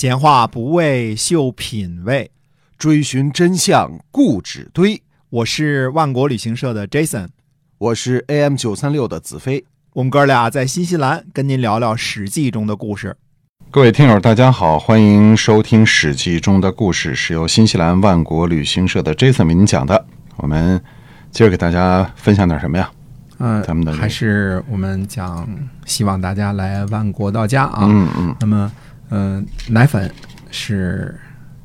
闲话不为秀品味，追寻真相固执堆。我是万国旅行社的 Jason，我是 AM 九三六的子飞。我们哥俩在新西兰跟您聊聊《史记》中的故事。各位听友，大家好，欢迎收听《史记》中的故事，是由新西兰万国旅行社的 Jason 为您讲的。我们今儿给大家分享点什么呀？嗯，咱们的还是我们讲，希望大家来万国到家啊。嗯嗯，那么，嗯、奶粉是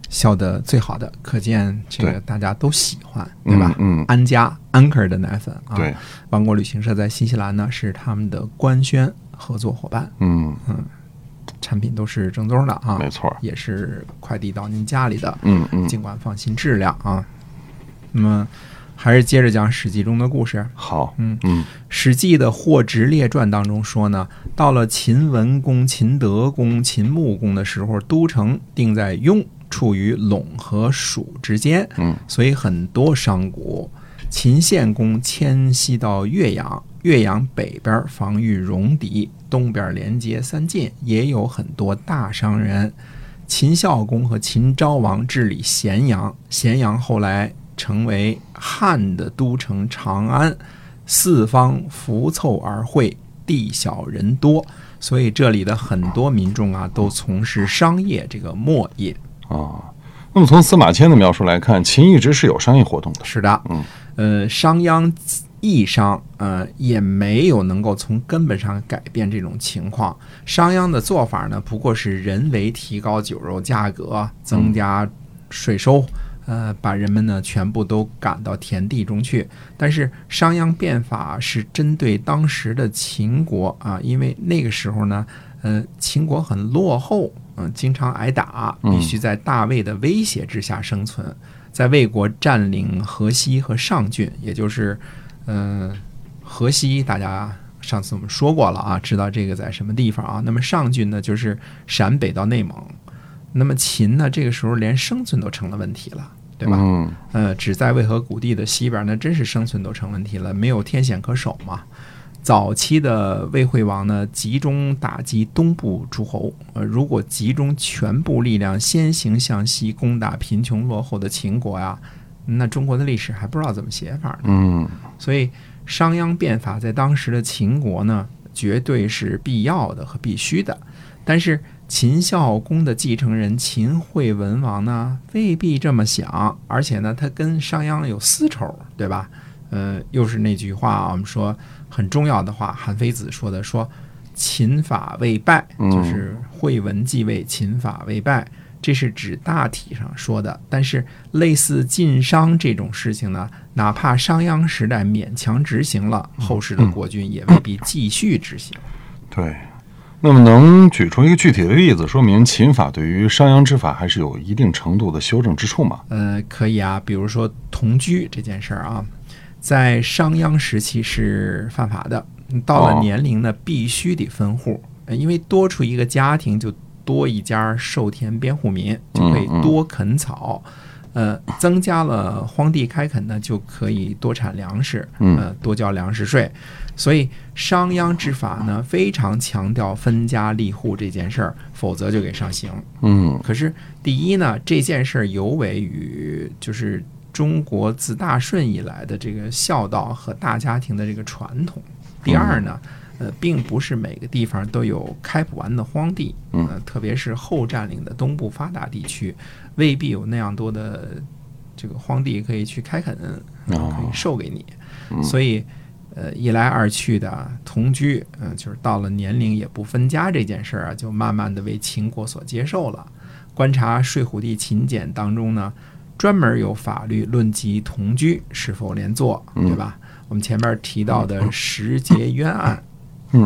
销的最好的，可见这个大家都喜欢，对吧？嗯嗯安佳 Anchor 的奶粉啊，对，王国旅行社在新西兰呢是他们的官宣合作伙伴，嗯嗯，产品都是正宗的啊，没错。也是快递到您家里的，嗯嗯，尽管放心质量啊。那么，还是接着讲《史记》中的故事。好，嗯嗯《史记》的《货殖列传》当中说呢，到了秦文公、秦德公、秦穆公的时候，都城定在雍，处于陇和蜀之间，嗯，所以很多商贾。秦献公迁徙到岳阳，岳阳北边防御戎狄，东边连接三晋，也有很多大商人。秦孝公和秦昭王治理咸阳，咸阳后来成为汉的都城长安，四方浮凑而会，地小人多，所以这里的很多民众啊，都从事商业这个末业。啊。那么从司马迁的描述来看，秦一直是有商业活动的。是的，嗯，呃，商鞅易商，呃，也没有能够从根本上改变这种情况。商鞅的做法呢，不过是人为提高酒肉价格，增加税收，呃，把人们呢全部都赶到田地中去。但是商鞅变法是针对当时的秦国啊，因为那个时候呢，呃，秦国很落后，嗯、经常挨打，必须在大魏的威胁之下生存。在魏国占领河西和上郡，也就是，嗯、河西大家上次我们说过了啊，知道这个在什么地方啊？那么上郡呢，就是陕北到内蒙。那么秦呢，这个时候连生存都成了问题了，对吧？嗯呃，只在渭河谷地的西边，那真是生存都成问题了，没有天险可守嘛。早期的魏惠王呢，集中打击东部诸侯。呃，如果集中全部力量先行向西攻打贫穷落后的秦国呀，那中国的历史还不知道怎么写法呢。嗯所以商鞅变法在当时的秦国呢，绝对是必要的和必须的。但是秦孝公的继承人秦惠文王呢，未必这么想，而且呢，他跟商鞅有私仇，对吧？呃，又是那句话啊，我们说很重要的话，韩非子说的，说秦法未败，嗯就是惠文继位，秦法未败。这是指大体上说的，但是类似晋商这种事情呢，哪怕商鞅时代勉强执行了，后世的国君也未必继续执行。对。那么能举出一个具体的例子，说明秦法对于商鞅之法还是有一定程度的修正之处吗？呃，可以啊，比如说同居这件事儿啊，在商鞅时期是犯法的，到了哦年龄呢，必须得分户，呃因为多出一个家庭就多一家受田边户民，就可以多垦草。呃，增加了荒地开垦呢，就可以多产粮食，嗯呃，多交粮食税。所以商鞅之法呢，非常强调分家立户这件事儿，否则就给上刑。嗯可是第一呢，这件事儿尤为与就是中国自大顺以来的这个孝道和大家庭的这个传统。第二呢，呃，并不是每个地方都有开不完的荒地，嗯呃，特别是后占领的东部发达地区，未必有那样多的这个荒地可以去开垦，可以授给你，所以。呃，一来二去的同居，嗯、就是到了年龄也不分家这件事儿啊，就慢慢的为秦国所接受了。观察《睡虎地秦简》当中呢，专门有法律论及同居是否连坐，对吧？我们前面提到的石节冤案嗯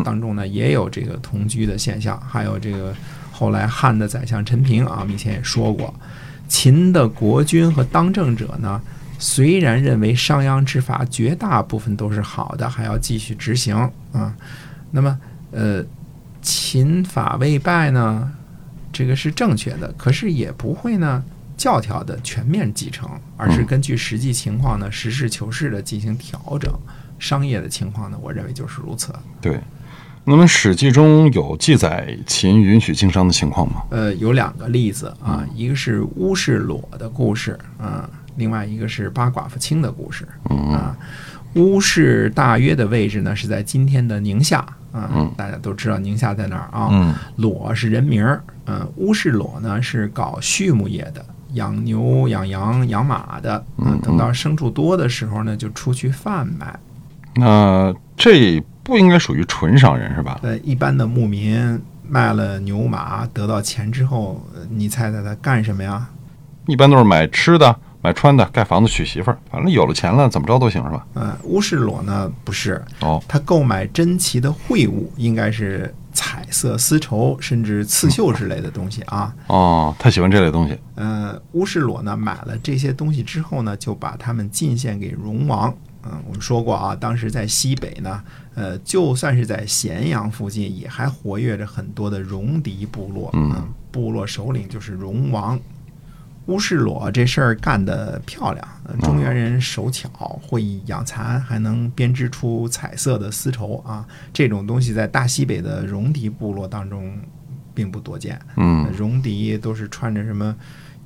当中呢，也有这个同居的现象，还有这个后来汉的宰相陈平啊，我们以前也说过，秦的国君和当政者呢，虽然认为商鞅之法绝大部分都是好的，还要继续执行啊，那么呃，秦法未败呢，这个是正确的，可是也不会呢教条的全面继承，而是根据实际情况呢实事求是的进行调整。商业的情况呢，我认为就是如此。对。那么《史记》中有记载秦允许经商的情况吗？呃，有两个例子啊，一个是乌氏裸的故事啊，另外一个是八寡妇卿的故事啊。乌氏大约的位置呢是在今天的宁夏啊，大家都知道宁夏在哪儿啊？嗯裸是人名儿，嗯，乌氏裸呢是搞畜牧业的，养牛、养羊、养马的，嗯，等到牲畜多的时候呢，就出去贩卖。那这不应该属于纯商人是吧？呃，一般的牧民卖了牛马得到钱之后，呃你猜猜他干什么呀？一般都是买吃的、买穿的、盖房子、娶媳妇儿，反正有了钱了，怎么着都行是吧？呃，乌士裸呢不是，哦，他购买珍奇的秽物，应该是彩色丝绸甚至刺绣之类的东西啊。哦，他喜欢这类东西。呃，乌士裸呢买了这些东西之后呢，就把它们进献给戎王。嗯、我们说过啊，当时在西北呢，呃，就算是在咸阳附近，也还活跃着很多的戎狄部落。嗯部落首领就是戎王。乌氏裸这事儿干得漂亮，呃中原人手巧，会养蚕，还能编织出彩色的丝绸啊。这种东西在大西北的戎狄部落当中并不多见。嗯戎狄都是穿着什么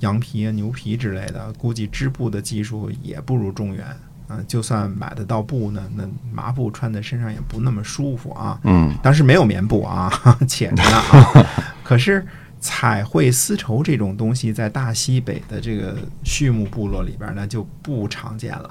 羊皮啊、牛皮之类的，估计织布的技术也不如中原。啊，就算买得到布呢，那麻布穿在身上也不那么舒服啊。嗯当时没有棉布啊，浅着呢啊。可是彩绘丝绸这种东西，在大西北的这个畜牧部落里边呢，就不常见了。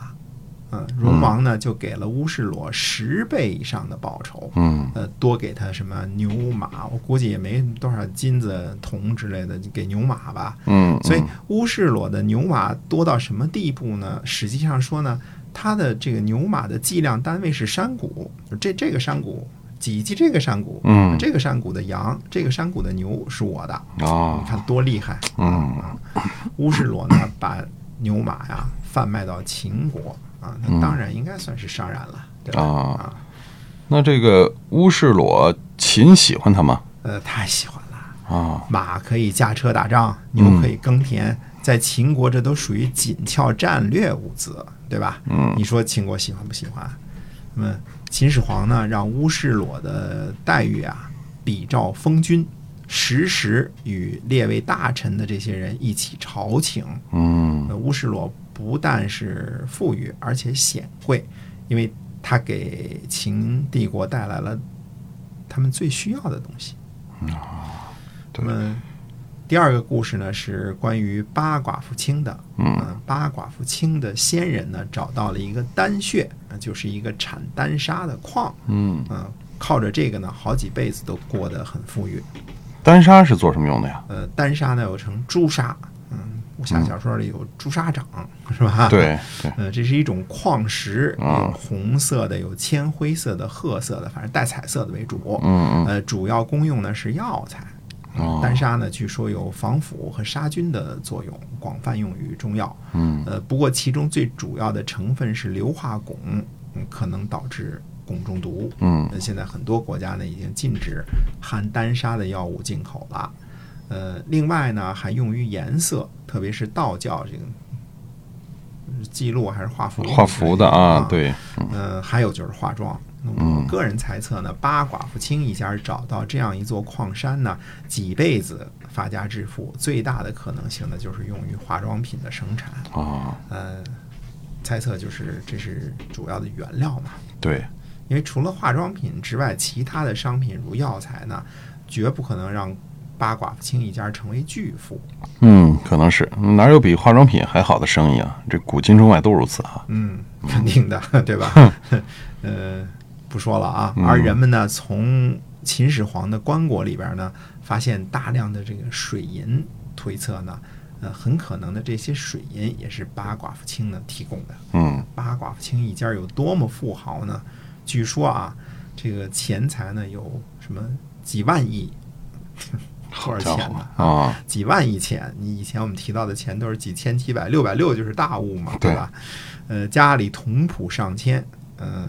嗯，戎王呢就给了乌氏裸十倍以上的报酬，嗯呃，多给他什么牛马，我估计也没多少金子铜之类的，就给牛马吧。嗯，所以乌氏裸的牛马多到什么地步呢？实际上说呢，它的这个牛马的计量单位是山谷，这这个山谷几级这个山谷，嗯。这个山谷的羊，这个山谷的牛是我的，哦。你看多厉害！嗯。乌氏裸呢，把牛马呀贩卖到秦国啊，那当然应该算是商人了，对吧？啊。那这个乌氏裸秦喜欢他吗？呃，太喜欢了。啊，马可以驾车打仗，牛可以耕田，在秦国这都属于紧俏战略物资，对吧？嗯你说秦国喜欢不喜欢？那么秦始皇呢，让乌氏裸的待遇啊，比照封君，时时与列位大臣的这些人一起朝请。嗯呃乌氏裸不但是富裕，而且显贵，因为他给秦帝国带来了他们最需要的东西。对那么第二个故事呢，是关于八寡妇卿的。嗯呃八寡妇卿的先人呢，找到了一个丹穴，呃就是一个产丹砂的矿。嗯，嗯、靠着这个呢，好几辈子都过得很富裕。丹砂是做什么用的呀？呃，丹砂呢又称朱砂，嗯，武侠小说里有朱砂掌，是吧？。对对，呃，这是一种矿石，啊有红色的，有铅灰色的、褐色的，反正带彩色的为主。嗯嗯呃，主要功用呢是药材。哦丹砂呢，据说有防腐和杀菌的作用，广泛用于中药。嗯呃，不过其中最主要的成分是硫化汞，嗯，可能导致汞中毒。嗯那现在很多国家呢已经禁止含丹砂的药物进口了。呃，另外呢还用于颜色，特别是道教这个记录还是画符？画符的啊，。对，呃，还有就是化妆。个人猜测呢，八寡妇清一家找到这样一座矿山呢，几辈子发家致富，最大的可能性呢就是用于化妆品的生产。啊，呃，猜测就是这是主要的原料嘛。对，因为除了化妆品之外，其他的商品如药材呢，绝不可能让八寡妇清一家成为巨富。嗯，可能是哪有比化妆品还好的生意啊？这古今中外都如此啊。嗯，肯定的，对吧？呃，不说了啊。嗯而人们呢，从秦始皇的棺椁里边呢，发现大量的这个水银，推测呢，呃，很可能的这些水银也是八寡妇卿呢提供的。嗯八寡妇卿一家有多么富豪呢？据说啊，这个钱财呢有什么几万亿，多少钱呢？伙啊，几万亿钱，你以前我们提到的钱都是几千、几百、六百六就是大物嘛，对吧？呃，家里童仆上千，呃，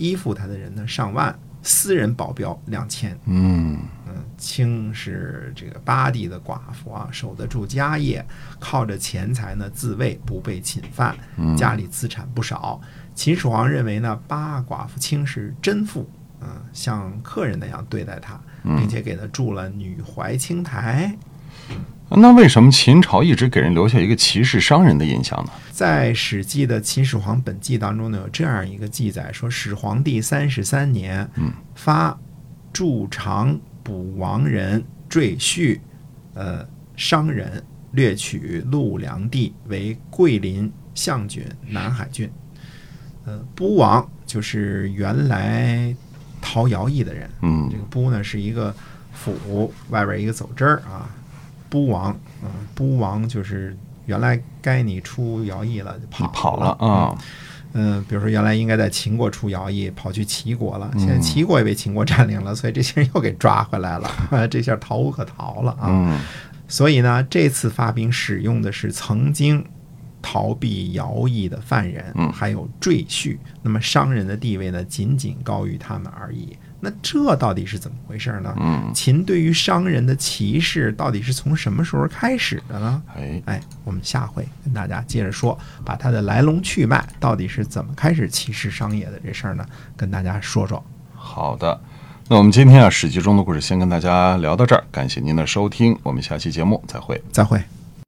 依附他的人呢上万，私人保镖两千。嗯嗯，清是这个巴蒂的寡妇啊，守得住家业，靠着钱财呢自卫，不被侵犯，家里资产不少。秦始皇认为呢，八寡妇清是真富，嗯、像客人那样对待她，并且给她筑了女怀青台。那为什么秦朝一直给人留下一个歧视商人的印象呢？在《史记》的《秦始皇本纪》当中呢，有这样一个记载，说始皇帝三十三年，嗯发筑长补王人赘婿，呃，商人掠取陆梁地为桂林象郡、南海郡。呃，都王就是原来陶徭役的人，嗯这个都呢是一个府外边一个走之儿啊，都王，嗯，都王就是原来该你出徭役了，就跑你跑了啊，嗯，比如说原来应该在秦国出徭役，跑去齐国了，现在嗯齐国也被秦国占领了，所以这些人又给抓回来了，啊，这下逃无可逃了啊。嗯所以呢，这次发兵使用的是曾经逃避徭役的犯人，嗯还有赘婿。那么商人的地位呢，仅仅高于他们而已。那这到底是怎么回事呢？嗯，秦对于商人的歧视到底是从什么时候开始的呢？哎，哎，我们下回跟大家接着说，把它的来龙去脉到底是怎么开始歧视商业的这事儿呢，跟大家说说。好的。那我们今天啊，《史记》中的故事先跟大家聊到这儿，感谢您的收听，我们下期节目再会。再会。